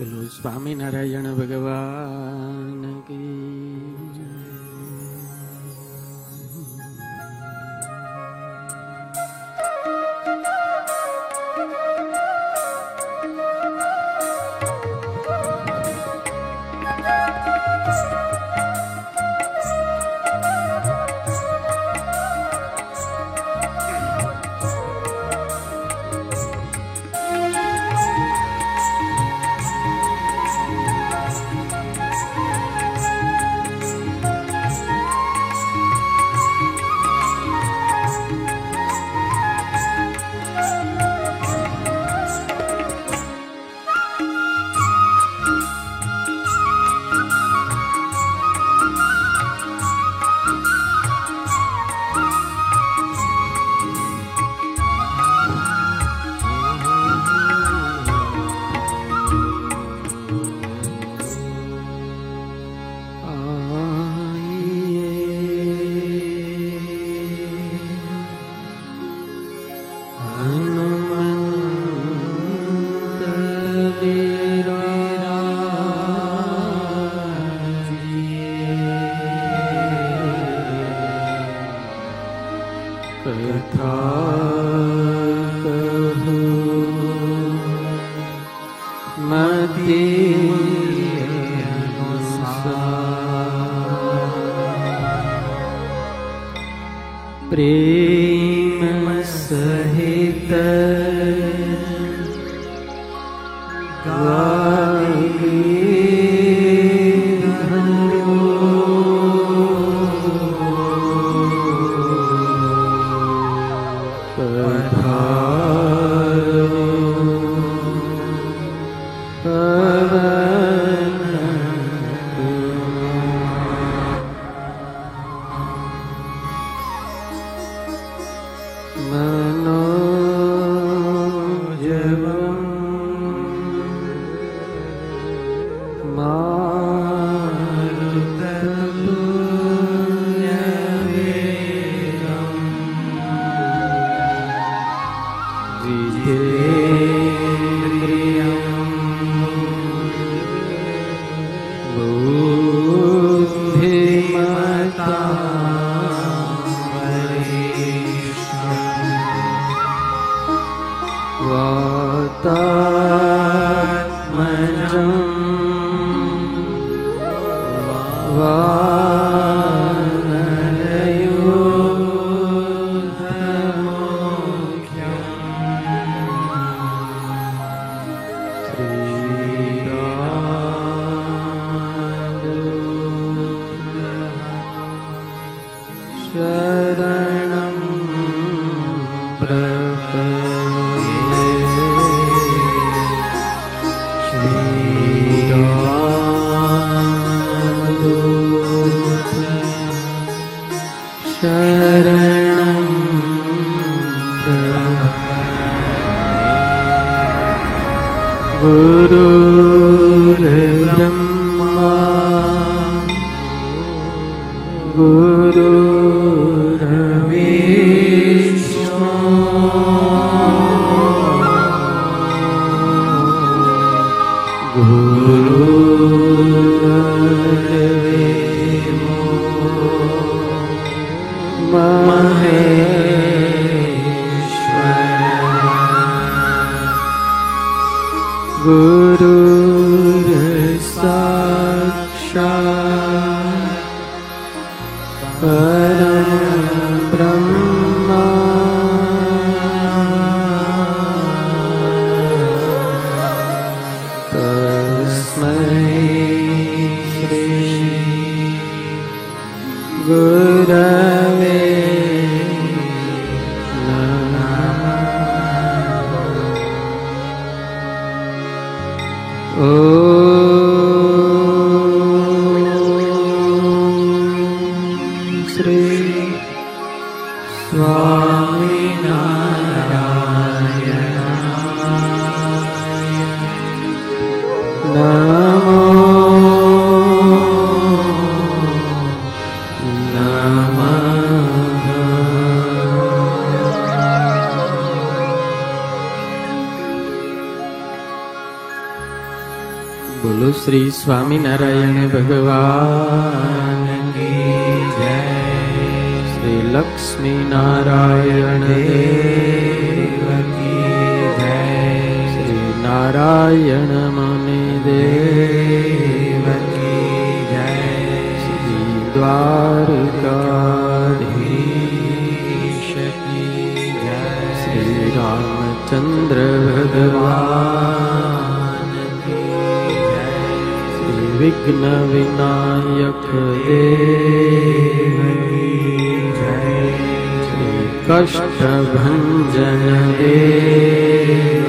બોલો સ્વામિનારાયણ ભગવાન કી બોલો શ્રી સ્વામિનારાયણ ભગવાન જય. શ્રી લક્ષ્મી નારાયણ જય. શ્રી નારાયણ મને દેવકી જય. શ્રી દ્વારકાધીશ જય. શ્રી રામચંદ્ર ભગવાન વિઘ્ન વિનાયક દેવ કષ્ટ ભંજન દેવ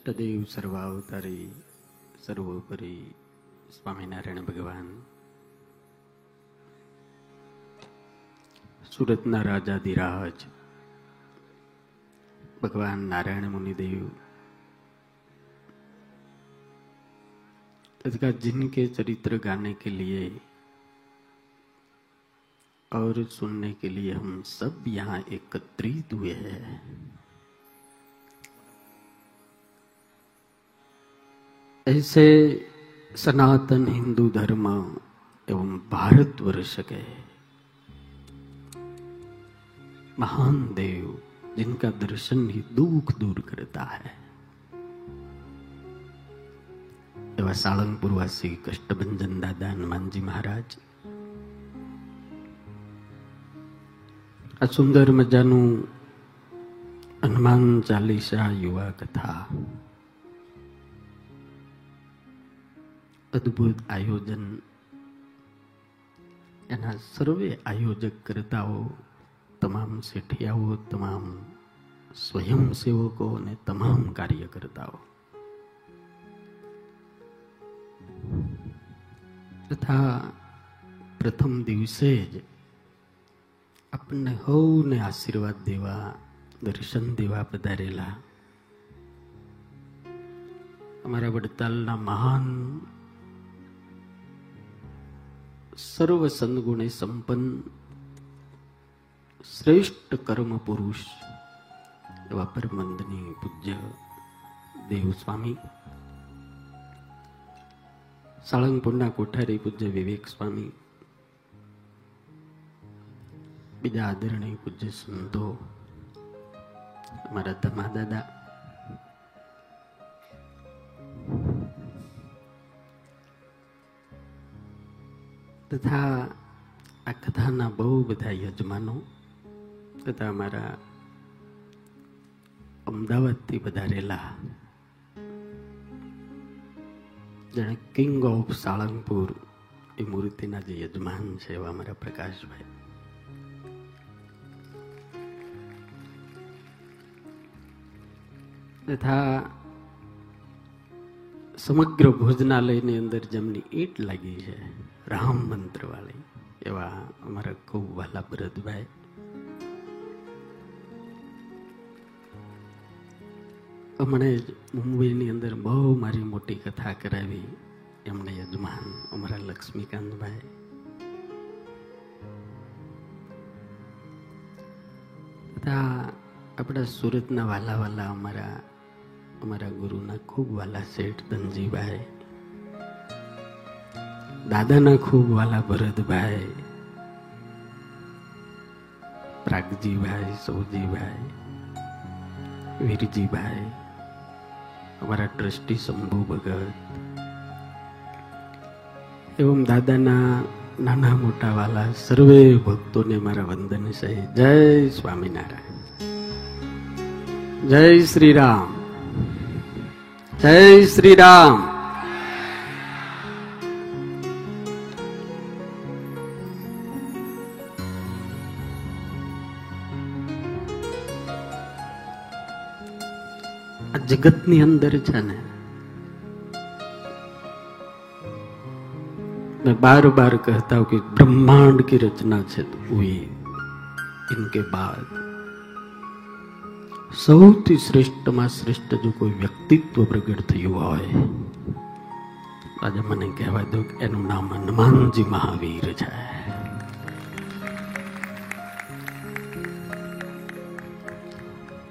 ઈષ્ટદેવ સર્વાવતારી સર્વોપરી સ્વામિનારાયણ ભગવાન સુરતના રાજાધિરાજ भगवान नारायण मुनिदेव इसका जिनके चरित्र गाने के लिए और सुनने के लिए हम सब यहाँ एकत्रित हुए हैं ऐसे सनातन हिंदू धर्म एवं भारतवर्ष के महान देव जिनका दर्शन ही दुख दूर करता है એવા સાળંગપુરવાસી કષ્ટભંજન દાદા હનુમાનજી મહારાજ આ સુંદર મજાનું હનુમાન ચાલીસા યુવા કથા અદ્ભુત આયોજન. એના સર્વે આયોજક કરતાઓ, તમામ શેઠિયાઓ, તમામ સ્વયંસેવકો અને તમામ કાર્યકર્તાઓ. તથા પ્રથમ દિવસે જ આપણને હૌને આશીર્વાદ દેવા, દર્શન દેવા પધારેલા. અમારા વડતાલના મહાન સર્વ સદગુણે સંપન્ન, શ્રેષ્ઠ કર્મ પુરુષ એવા પરમંદની પૂજ્ય દેવ સ્વામી સાળંગપુરના કોઠારી પૂજ્ય વિવેક સ્વામી. બીજા આદરણીય પૂજ્ય સંતો, અમારા ધમા દાદા. તથા આ કથાના બહુ બધા યજમાનો, તથા અમારા અમદાવાદથી વધારેલા જેણે કિંગ ઓફ સાળંગપુર એ મૂર્તિના જે યજમાન છે એવા અમારા પ્રકાશભાઈ. તથા સમગ્ર ભોજનાલયની અંદર જેમની ઈટ લાગી છે. રામ મંત્ર વાળી એવા અમારા ખૂબ વાલા ભરતભાઈ. હમણે જ મુંબઈની અંદર બહુ મારી મોટી કથા કરાવી એમણે યજમાન અમારા લક્ષ્મીકાંતભાઈ. તથા આપણા સુરતના વાલા વાલા અમારા અમારા ગુરુના ખૂબ વાલા શેઠ ધનજીભાઈ, દાદાના ખૂબ વાલા ભરતભાઈ, પ્રાગજીભાઈ, સૌજીભાઈ, વીરજીભાઈ, અમારા ટ્રસ્ટી શંભુ ભગત, એવમ દાદાના નાના મોટા વાલા સર્વે ભક્તોને મારા વંદન છે. જય સ્વામિનારાયણ. જય શ્રી રામ. જય શ્રી રામ જગતની અંદર છે ને, મેં બાર બાર કહેતા હું કે બ્રહ્માંડ કી રચના છે ઇનકે બાદ. સૌથી શ્રેષ્ઠમાં શ્રેષ્ઠ જો કોઈ વ્યક્તિત્વ પ્રગટ થયું હોય, આજે મને કહેવાય દો કે એનું નામ હનુમાનજી મહાવીર છે.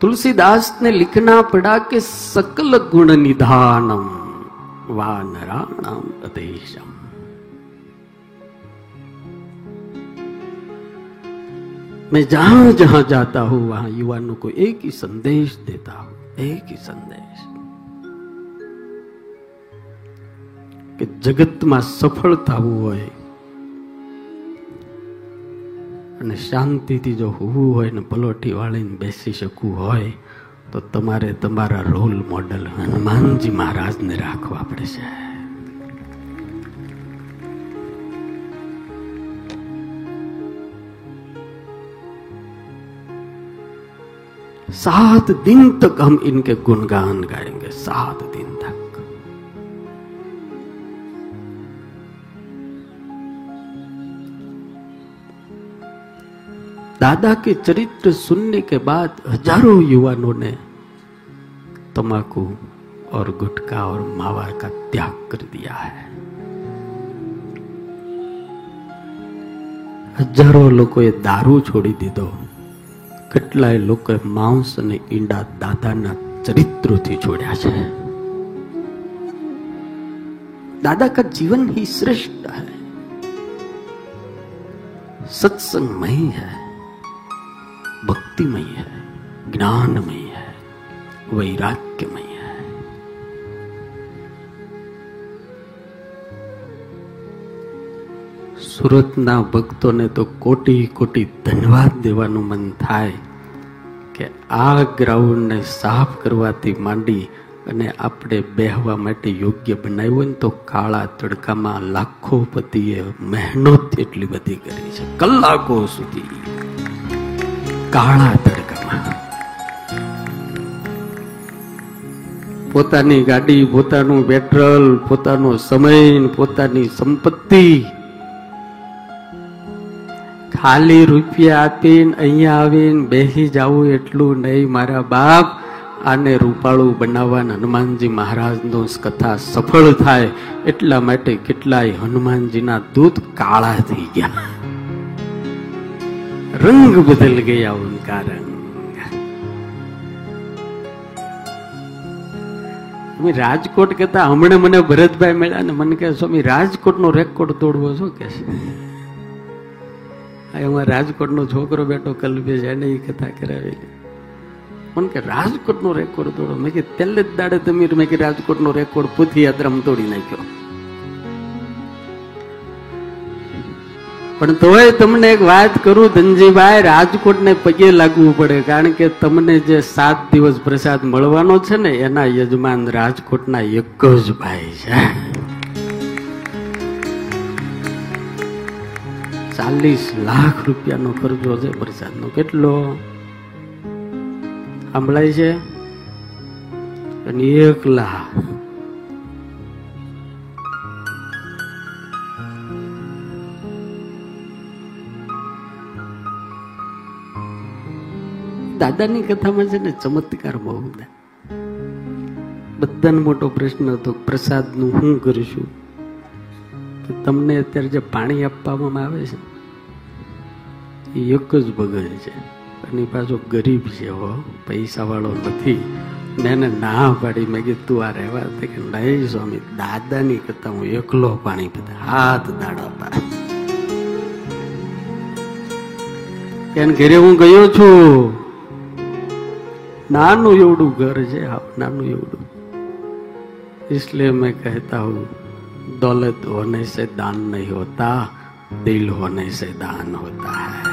તુલસીદાસ ને લિખના પડા કે સકલ ગુણ નિધાનમ વા વાનરાણામ અદેશમ. मैं जहां जहां जाता हूं वहां युवाओं को एक ही संदेश देता हूं एक ही संदेश કે જગતમાં સફળ થવું હોય અને શાંતિથી જો હોવું હોય ને પલોઠી વાળીને બેસી શકવું હોય તો તમારે તમારા રોલ મોડલ હનુમાનજી મહારાજને રાખવા પડશે सात दिन तक हम इनके गुणगान गाएंगे सात दिन तक दादा के चरित्र सुनने के बाद हजारों युवानों ने तमाकू और गुटखा और मावा का त्याग कर दिया है હજારો લોકોએ દારૂ છોડી દીધો કેટલાય લોકોએ માંસ અને ઈંડા દાદાના ચરિત્રોથી છોડ્યા છે दादा का जीवन ही श्रेष्ठ है सत्संगमय है भक्तिमय है ज्ञानमय है वैराग्यमय સુરતના ભક્તોને તો કોટી કોટી ધન્યવાદ દેવાનું મન થાય કે આ ગ્રાઉન્ડને સાફ કરવાથી માંડી અને આપણે બેહવા માટે યોગ્ય બનાવ્યું ને તો કાળા તડકામાં લાખો પતિએ મહેનત એટલી બધી કરી છે. કલાકો સુધી. કાળા તડકામાં. પોતાની ગાડી, પોતાનું પેટ્રોલ પોતાનો સમય પોતાની સંપત્તિ ખાલી રૂપિયા આપીને અહીંયા આવીને બેસી જવું એટલું નહીં. મારા બાપ આને રૂપાળું બનાવવા હનુમાનજી મહારાજનો કથા સફળ થાય એટલા માટે કેટલાય હનુમાનજીના દૂત કાળા થઈ ગયા. રંગ બદલ ગયા ઉનકા રંગ. રાજકોટ કહેતા હમણાં મને ભરતભાઈ મળ્યા ને મને કહે, સ્વામી, રાજકોટનો રેકોર્ડ તોડવો શું કે એમાં રાજકોટનો છોકરો બેઠો કલ્પેશ, એને એ કથા કરાવેલી. પણ કે રાજકોટનો રેકોર્ડ તોડો. મેં કે તેલે જ દાડે તમે મેં કે રાજકોટનો રેકોર્ડ પૂથી યાત્રામાં તોડી નાખ્યો. પણ તોય તમને એક વાત કરું, ધનજીભાઈ, રાજકોટને પગે લાગવું પડે, કારણ કે તમને જે સાત દિવસ પ્રસાદ મળવાનો છે ને, એના યજમાન રાજકોટના એક જ ભાઈ છે. ચાલીસ લાખ રૂપિયાનો ખર્ચો છે. પ્રસાદનો કેટલો? સાંભળાય છે? અને એક લાખ. દાદાની કથામાં છે ને, ચમત્કાર બહુ બધા બધાનો મોટો પ્રશ્ન હતો, પ્રસાદનું શું કરીશું? તમને અત્યારે જે પાણી આપવામાં આવે છે એ એક જ ભગત છે અને પાછો ગરીબ છે હો પૈસા વાળો નથી મેં એને ના પાડી મેં કીધું તું આ રહેવા દે કે નહીં સ્વામી દાદાની કરતા હું એકલો પાણી પીતા હાથ દાડા પા એને ઘરે હું ગયો છું નાનું એવડું ઘર છે હા નાનું એવડું इसलिए मैं कहता हूं दौलत होने से दान नहीं होता, दिल होने से दान होता है।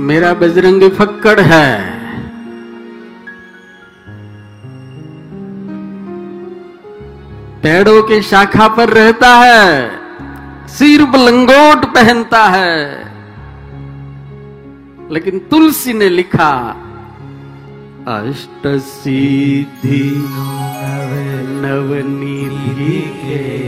मेरा बजरंगी फक्कड़ है। पेड़ों की शाखा पर रहता है, सिर लंगोट पहनता है। लेकिन तुलसी ने लिखा अष्ट सिद्धि नवनीति के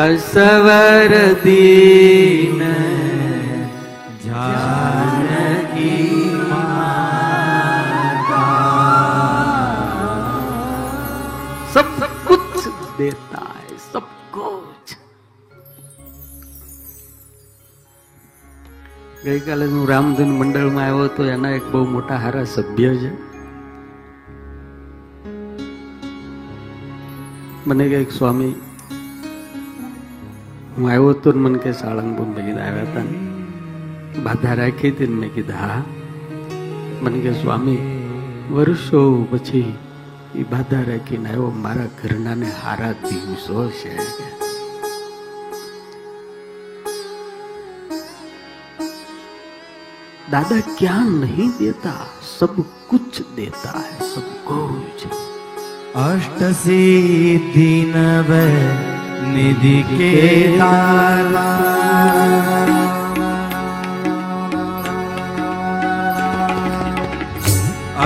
असवर दीन ગઈકાલે હું રામધૂન મંડળમાં આવ્યો તો એના એક બહુ મોટા હારા સભ્ય છે. મને કે સ્વામી, હું આવ્યો તો ને મને કે સાળંગપુર મેં કીધા આવ્યા હતા બાધા રાખી હતી ને મેં કીધા, હા. મને કે સ્વામી, વર્ષો પછી એ બાધા રાખીને આવ્યો, મારા ઘરનાને હારા દિવસો છે दादा क्या नहीं देता? सब कुछ देता है, सब कुछ अष्ट सिद्धि नव निधि के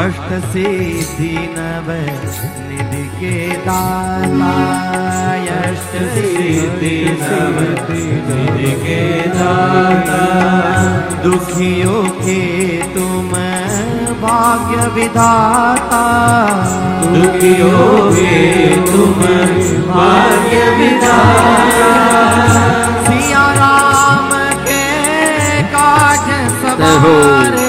अष्ट नव निधि के दाता अष्ट सिद्धि के दाता दुखियों के तुम भाग्य विधाता। दुखियों के तुम भाग्य विधाता। सिया राम के काज सवारे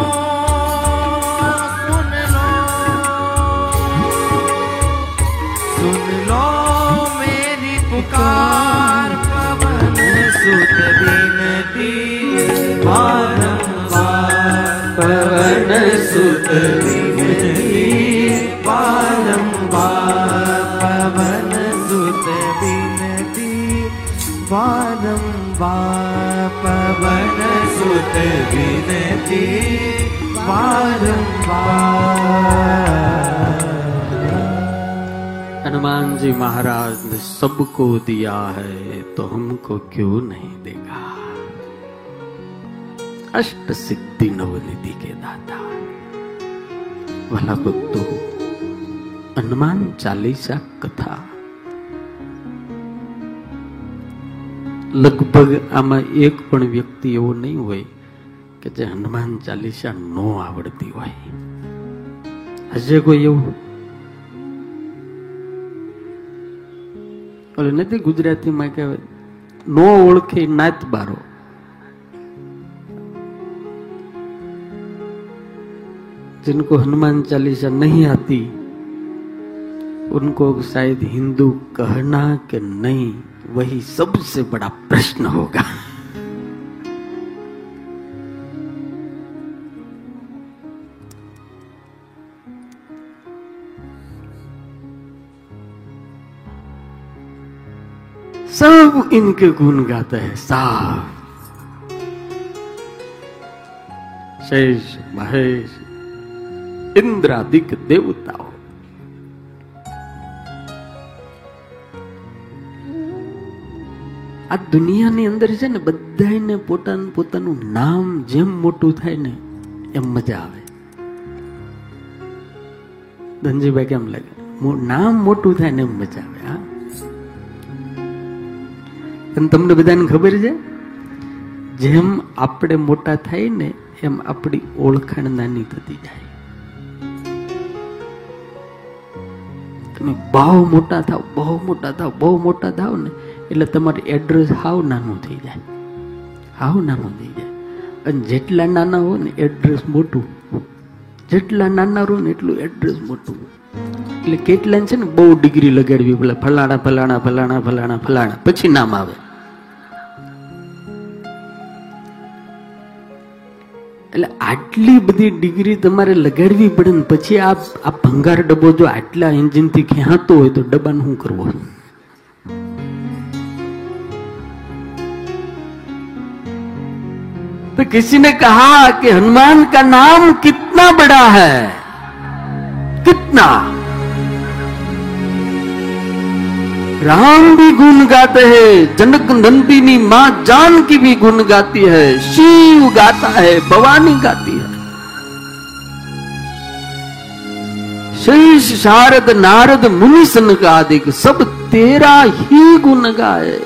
सुत पवन सुत पवन सुत हनुमान जी महाराज ने सबको दिया है तो हमको क्यों नहीं देगा? अष्ट सिद्धि नवनिधि के दाता। વાલા ભક્તો, હનુમાન ચાલીસા કથા. લગભગ આમાં એક પણ વ્યક્તિ એવો નહીં હોય કે જે હનુમાન ચાલીસા ન આવડતી હોય. હજે કોઈ એવું? નથી ગુજરાતીમાં કહેવાય, નો ઓળખે નાત બારો. जिनको हनुमान चालीसा नहीं आती, उनको शायद हिंदू कहना कि नहीं, वही सबसे बड़ा प्रश्न होगा। सब इनके गुण गाते हैं, साफ़। शेष, महेश ઇન્દ્રાદિક દેવતાઓ. આ દુનિયાની અંદર છે ને બધાને પોતાનું પોતાનું નામ જેમ મોટું થાય ને એમ મજા આવે. ધનજીભાઈ કેમ લાગે? નામ મોટું થાય ને એમ મજા આવે, હા? અને તમને બધાને ખબર છે, જેમ આપણે મોટા થાય ને એમ આપણી ઓળખાણ નાની થતી જાય. તમે બહુ મોટા થાવ બહુ મોટા થાવ બહુ મોટા થાવ ને, એટલે તમારું એડ્રેસ હાવ નાનું થઈ જાય. હાવ નાનું થઈ જાય. અને જેટલા નાના હો ને એડ્રેસ મોટું. જેટલા નાના રહો ને એટલું એડ્રેસ મોટું. એટલે કેટલા છે ને બહુ ડિગ્રી લગાડવી, પેલા ફલાણા ફલાણા ફલાણા ફલાણા ફલાણા, પછી નામ આવે. એટલે આટલી બધી ડિગ્રી તમારે લગાડવી પડે ને પછી આ આ ભંગાર ડબ્બો જો આટલા એન્જિનથી ખેંચતો હોય તો ડબ્બાને શું કરવો तो किसी ने कहा कि हनुमान का नाम कितना बड़ा है कितना राम भी गुण गाते हैं, जनक नंदिनी माँ जान की भी गुण गाती है, शिव गाता है, भवानी गाती है। शेष शारद नारद मुनि सन सनकादिक सब तेरा ही गुण गाए।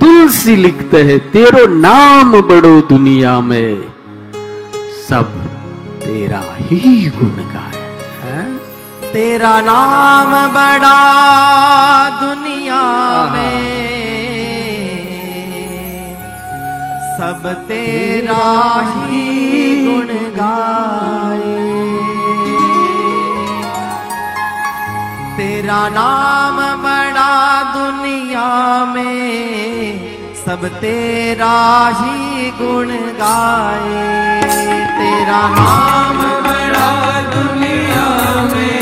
तुलसी लिखते हैं, तेरो नाम बड़ो दुनिया में, सब तेरा ही गुण गाए। तेरा नाम बड़ा दुनिया में। सब तेरा ही गुण गाए। तेरा नाम बड़ा दुनिया में। सब तेरा ही गुण गाए। तेरा नाम बड़ा दुनिया में।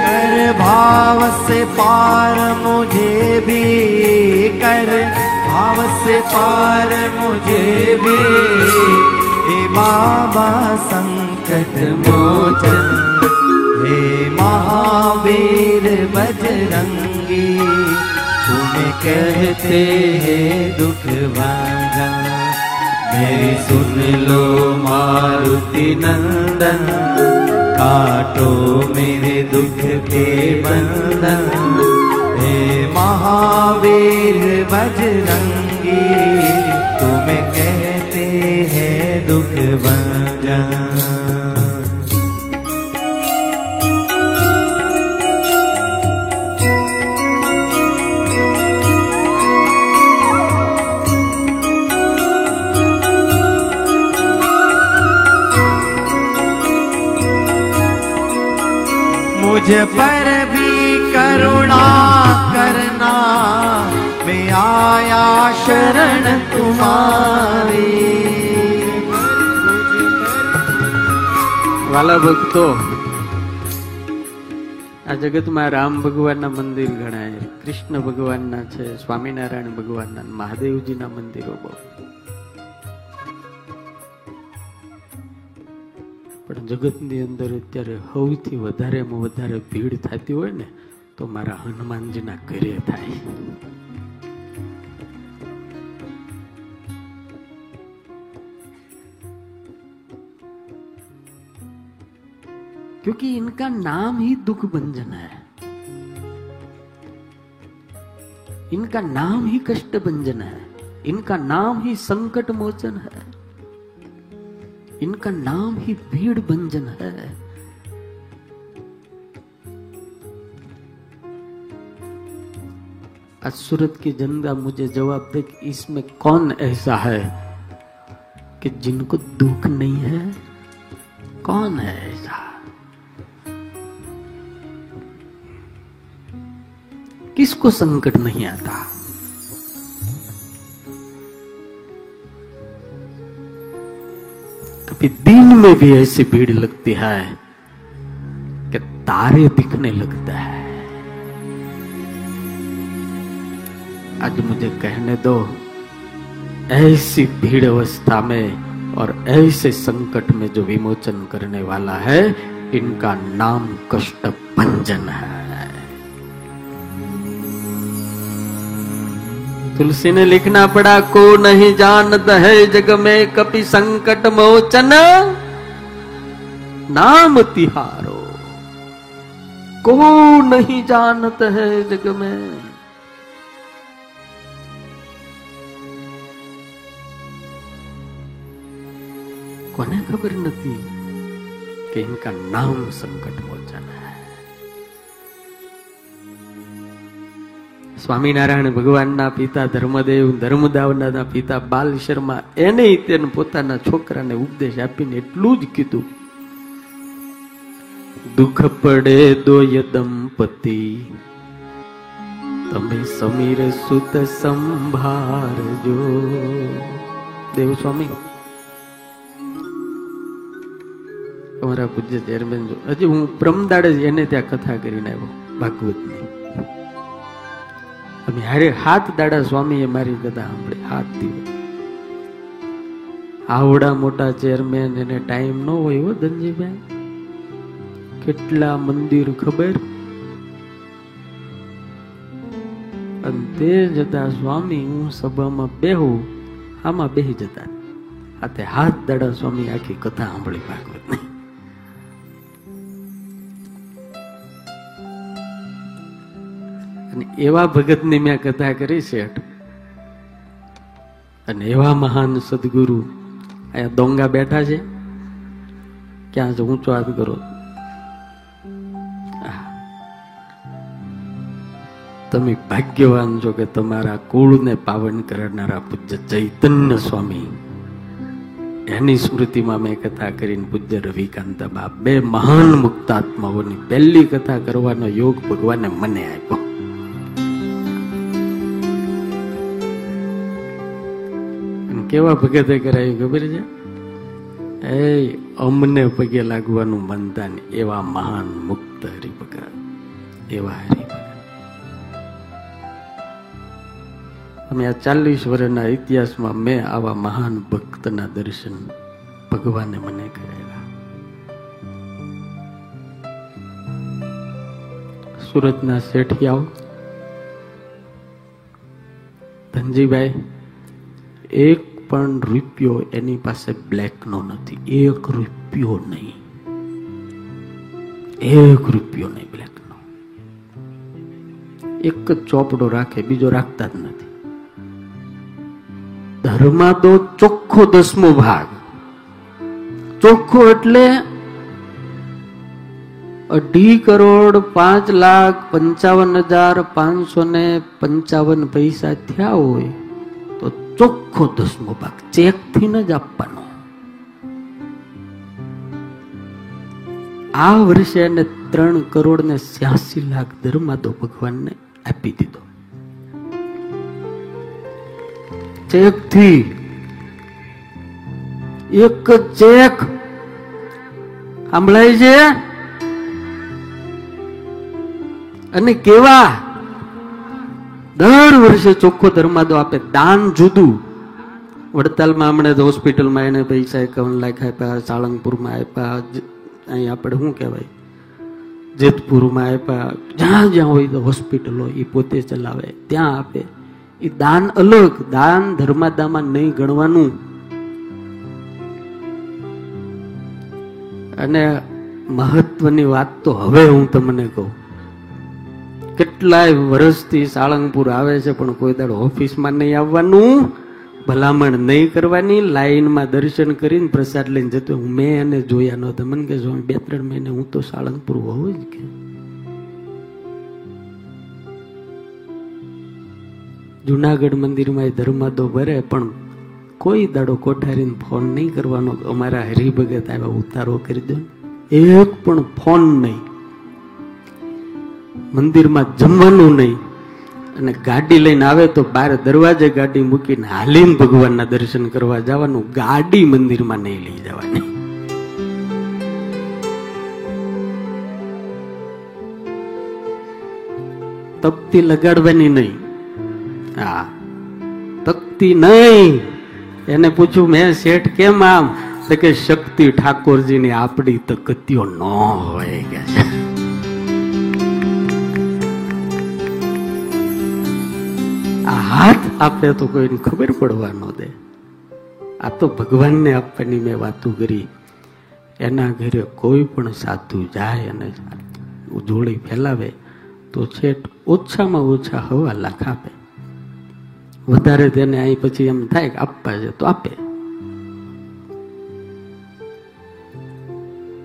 कर भाव से पार मुझे भी कर, भाव से पार मुझे भी। हे बाबा संकट मोचन, हे महावीर बजरंगी। कहते हैं दुख भागा मेरी सुन लो मारुति नंदन काटो मेरे दुख के बंधन हे महावीर बजरंगी तुम्हें कहते हैं दुख भंजन मुझ पर भी करुणा करना मैं आया शरण तुम्हारी વાલા ભક્તો આ જગતમાં રામ ભગવાનના મંદિર ગણાય કૃષ્ણ ભગવાનના છે સ્વામિનારાયણ ભગવાનના મહાદેવજીના મંદિરો બહુ પણ જગતની અંદર અત્યારે સૌથી વધારેમાં વધારે ભીડ થતી હોય ને તો મારા હનુમાનજીના ઘરે થાય क्योंकि इनका नाम ही दुख भंजन है इनका नाम ही कष्ट भंजन है इनका नाम ही संकट मोचन है इनका नाम ही भीड़ भंजन है। सूरत की जनता मुझे जवाब दे कि इसमें कौन ऐसा है कि जिनको दुख नहीं है? कौन है ऐसा? किसको संकट नहीं आता? कभी दिन में भी ऐसी भीड़ लगती है कि तारे दिखने लगता है। आज मुझे कहने दो, ऐसी भीड़ अवस्था में और ऐसे संकट में जो विमोचन करने वाला है, इनका नाम कष्ट भंजन है। तुलसी ने लिखना पड़ा, को नहीं जानत है जग में कपि संकट मोचन। नाम तिहारो, को नहीं जानत है जग में। कोने खबर नहीं कि इनका नाम संकट मोचन है। સ્વામિનારાયણ ભગવાનના પિતા ધર્મદેવ, ધર્મદાવના પિતા બાલ શર્મા, એને તેને પોતાના છોકરાને ઉપદેશ આપીને એટલું જ કીધું. દુઃખ પડે દોય દંપતિ, તમે સમીર સુત સંભાળજો દેવ સ્વામી, અમારા પૂજ્ય ચેરમેન જો, હજી હું પ્રમદાડે એને ત્યાં કથા કરીને આવ્યો, ભાગવતની. અમે હારે હાથ દાડા સ્વામીએ મારી કથા સાંભળી, હાથ દિવસ આવડા મોટા ચેરમેન એને ટાઈમ ન હોય હો ધનજીભાઈ. કેટલા મંદિર ખબર? અને તે જતા સ્વામી હું સભામાં બેહું, આમાં બેહી જતા. આતે હાથ દાડા સ્વામી આખી કથા સાંભળી ભાગવતની અને એવા ભગતની મેં કથા કરી છે અને એવા મહાન સદગુરુ અહીંયા દોંગા બેઠા છે. ક્યાં છે? ઊંચો હાથ કરો. તમે ભાગ્યવાન છો કે તમારા કુળને પાવન કરનારા પૂજ્ય ચૈતન્ય સ્વામી. એની સ્મૃતિમાં મેં કથા કરીને પૂજ્ય રવિકાંત બાપ. બે મહાન મુક્તાત્માઓની પહેલી કથા કરવાનો યોગ ભગવાને મને આપ્યો. કેવા ભગતે કરાયું ખબર છે? એ અમને પગે લાગવાનું મનતા એવા મહાન મુક્ત હરિભગત, એવા હરિભગત. અમે આ ચાલીસ વર્ષના ઇતિહાસમાં મેં આવા મહાન ભક્તના દર્શન ભગવાને મને કરેલા. સુરતના શેઠિયાઓ, ધનજીભાઈ, એક પણ રૂપિયો એની પાસે બ્લેકનો નથી. એક રૂપિયો નહીં. એક રૂપિયો નહીં બ્લેકનો એક જ ચોપડો રાખે, બીજો રાખતા જ નથી. ધર્મમાં તો ચોખ્ખો દસમો ભાગ. ચોખ્ખો એટલે અઢી કરોડ પાંચ લાખ પંચાવન હજાર પાંચસો ને પંચાવન પૈસા થયા હોય. ચોખ્ખો દસમો ભાગ ચેકથી જ આપવાનો. આ વર્ષે એને ત્રણ કરોડ ને સ્યાસી લાખ ધર્માદો ભગવાનને આપી દીધો. ચેકથી એક ચેક. સાંભળાય છે? અને કેવા? દર વર્ષે ચોખ્ખો ધર્માદો આપે. દાન જુદું. વડતાલમાં હમણાં જ હોસ્પિટલમાં એને પૈસા એકાવન લાખ આપ્યા, સાળંગપુરમાં આપ્યા અહીં આપણે શું કહેવાય? જેતપુરમાં આપ્યા. જ્યાં જ્યાં હોય તો હોસ્પિટલો એ પોતે ચલાવે. ત્યાં આપે. એ દાન અલગ. દાન ધર્માદામાં નહીં ગણવાનું. અને મહત્વની વાત તો હવે હું તમને કહું. કેટલાય વર્ષથી સાળંગપુર આવે છે, પણ કોઈ દાડો ઓફિસમાં નહીં આવવાનું, ભલામણ નહીં કરવાની, લાઈનમાં દર્શન કરીને પ્રસાદ લઈને જતો મેં એને જોયા નહોતા મને કે, સ્વામી, બે ત્રણ મહિને હું તો સાળંગપુર હોઉં જ કે. જુનાગઢ મંદિરમાં ધર્માદો ભરે, પણ કોઈ દાડો કોઠારીને ફોન નહીં કરવાનો. અમારા હરિભગત આવ્યા, ઉતારો કરી દો. એક પણ ફોન નહીં. મંદિરમાં જમવાનું નહીં. અને ગાડી લઈને આવે તો બાર દરવાજે ગાડી મૂકીને હાલીને ભગવાનના દર્શન કરવા જવાનું, ગાડી મંદિરમાં નહીં લઈ જવાની. તપતી લગાડવાની નહીં. હા, તકતી નહીં. એને પૂછ્યું મેં શેઠ કેમ આમ? કે, શક્તિ ઠાકોરજીની આપણી તકતીઓ ન હોય. કે છે. આ હાથ આપે તો કોઈને ખબર પડવા ન દે. આ તો ભગવાનને આપવાની મેં વાતો કરી એના ઘરે કોઈ પણ સાધુ જાય અને જોડી ફેલાવે, તો છેટ ઓછામાં ઓછા હવા લાખ આપે. વધારે તેને અહીં પછી એમ થાય કે આપવા છે તો આપે.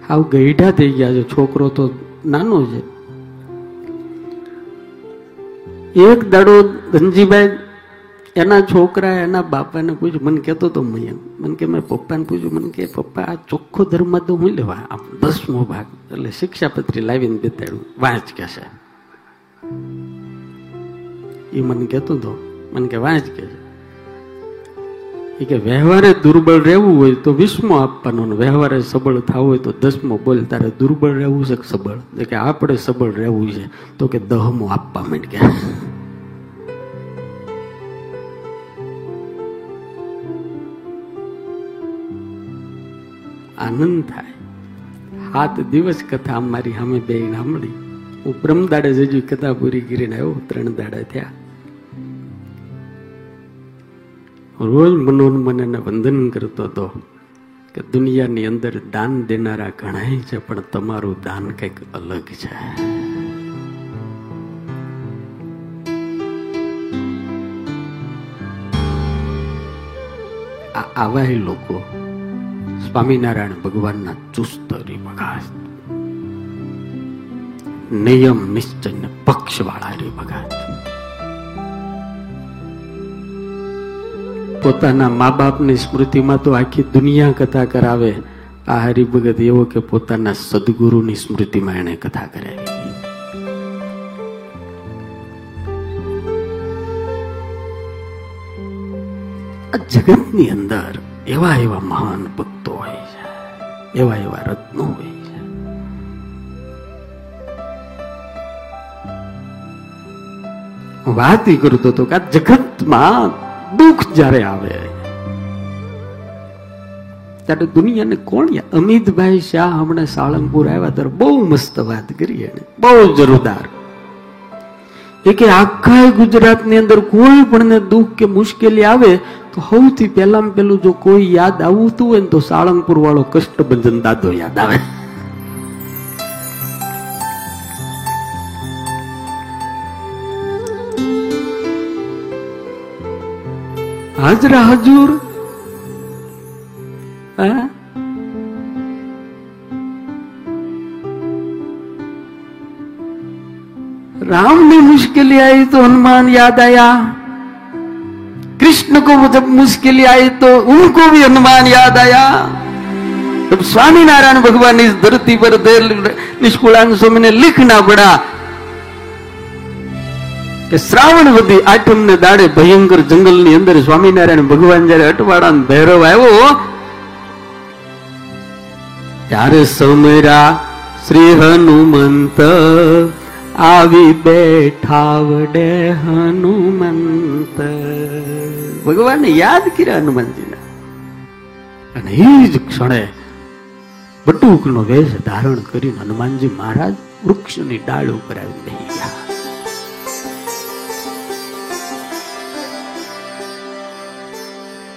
હાવ ગઈઢા થઈ ગયા છે. છોકરો તો નાનો છે. એક દાડો ધનજીભાઈ, એના છોકરા, એના બાપાને પૂછ્યું, મને કહેતો તો મેં મને કે મેં પપ્પાને પૂછ્યું, મને કે પપ્પા, આ ચોખ્ખો ધર્મ તો હું લેવા આમ દસમો ભાગ, એટલે શિક્ષાપત્રી લાવીને બેતાડ્યું, વાંચ કે છે. એ મને કહેતો હતો મને કે વાંચ કે છે. કે વ્યવહારે દુર્બળ રહેવું હોય તો વીસમો આપવાનો વ્યવહારે સબળ થવું હોય તો દસમો બોલ, તારે દુર્બળ રહેવું છે કે સબળ? કે આપણે સબળ રહેવું છે. તો કે દહમો આપવા માંડ કે આનંદ થાય. સાત દિવસ કથા અમારી સામે બે સાંભળી. હું બ્રહ્મદાડે જજુ કથા પૂરી કરીને આવ્યો, ત્રણ દાડા થયા. રોજ મનોન્મન એને વંદન કરતો હતો કે દુનિયાની અંદર દાન દેનારા ઘણાય છે, પણ તમારું દાન કંઈક અલગ છે. આવા લોકો સ્વામિનારાયણ ભગવાનના ચુસ્ત હરિભગાસ નિયમ, નિશ્ચય ને પક્ષ પોતાના મા બાપની સ્મૃતિમાં તો આખી દુનિયા કથા કરાવે. આ હરિભગત એવો કે પોતાના સદગુરુની સ્મૃતિમાં એને કથા કરાવી. જગતની અંદર એવા એવા મહાન ભક્તો હોય છે, એવા એવા રત્નો હોય છે. વાત ઈ કરતો હતો કે આ જગતમાં દુઃખ જ્યારે આવે. ત્યારે દુનિયાને કોણ અમિતભાઈ શાહ હમણાં સાળંગપુર આવ્યા ત્યારે બહુ મસ્ત વાત કરી એને બહુ જોરદાર એ કે આખા ગુજરાતની અંદર કોઈ પણ દુઃખ કે મુશ્કેલી આવે, તો સૌથી પહેલામાં પેલું જો કોઈ યાદ આવતું હોય ને તો સાળંગપુર વાળો કષ્ટભંજન દાદો યાદ આવે. हाजरा हजूर राम ने मुश्किल आई तो हनुमान याद आया। कृष्ण को जब मुश्किल आई तो उनको भी हनुमान याद आया। जब स्वामीनारायण भगवान इस धरती पर निष्कुलान स्वामी ने लिखना पड़ा કે શ્રાવણ વધી આઠમ ને દાડે ભયંકર જંગલની અંદર સ્વામિનારાયણ ભગવાન જયારે અટવાડા ભૈરવ આવ્યો, ત્યારે સમરા શ્રી હનુમંત આવી બેઠા હનુમંત. ભગવાનને યાદ કર્યા હનુમાનજીને. અને એ જ ક્ષણે બટુકનો વેશ ધારણ કરીને હનુમાનજી મહારાજ વૃક્ષની ડાળ ઉપર આવી ગયા.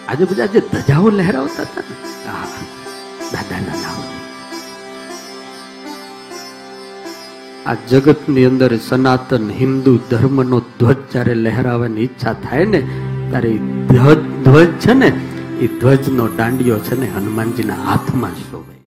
આજે બધા જે ધજાઓ લહેરાવતા હતા ને દાદાના નામ. આ જગતની અંદર સનાતન હિન્દુ ધર્મનો ધ્વજ જ્યારે લહેરાવાની ઈચ્છા થાય ને, ત્યારે ધ્વજ ધ્વજ છે ને એ ધ્વજનો દાંડિયો છે ને હનુમાનજીના હાથમાં શોભે.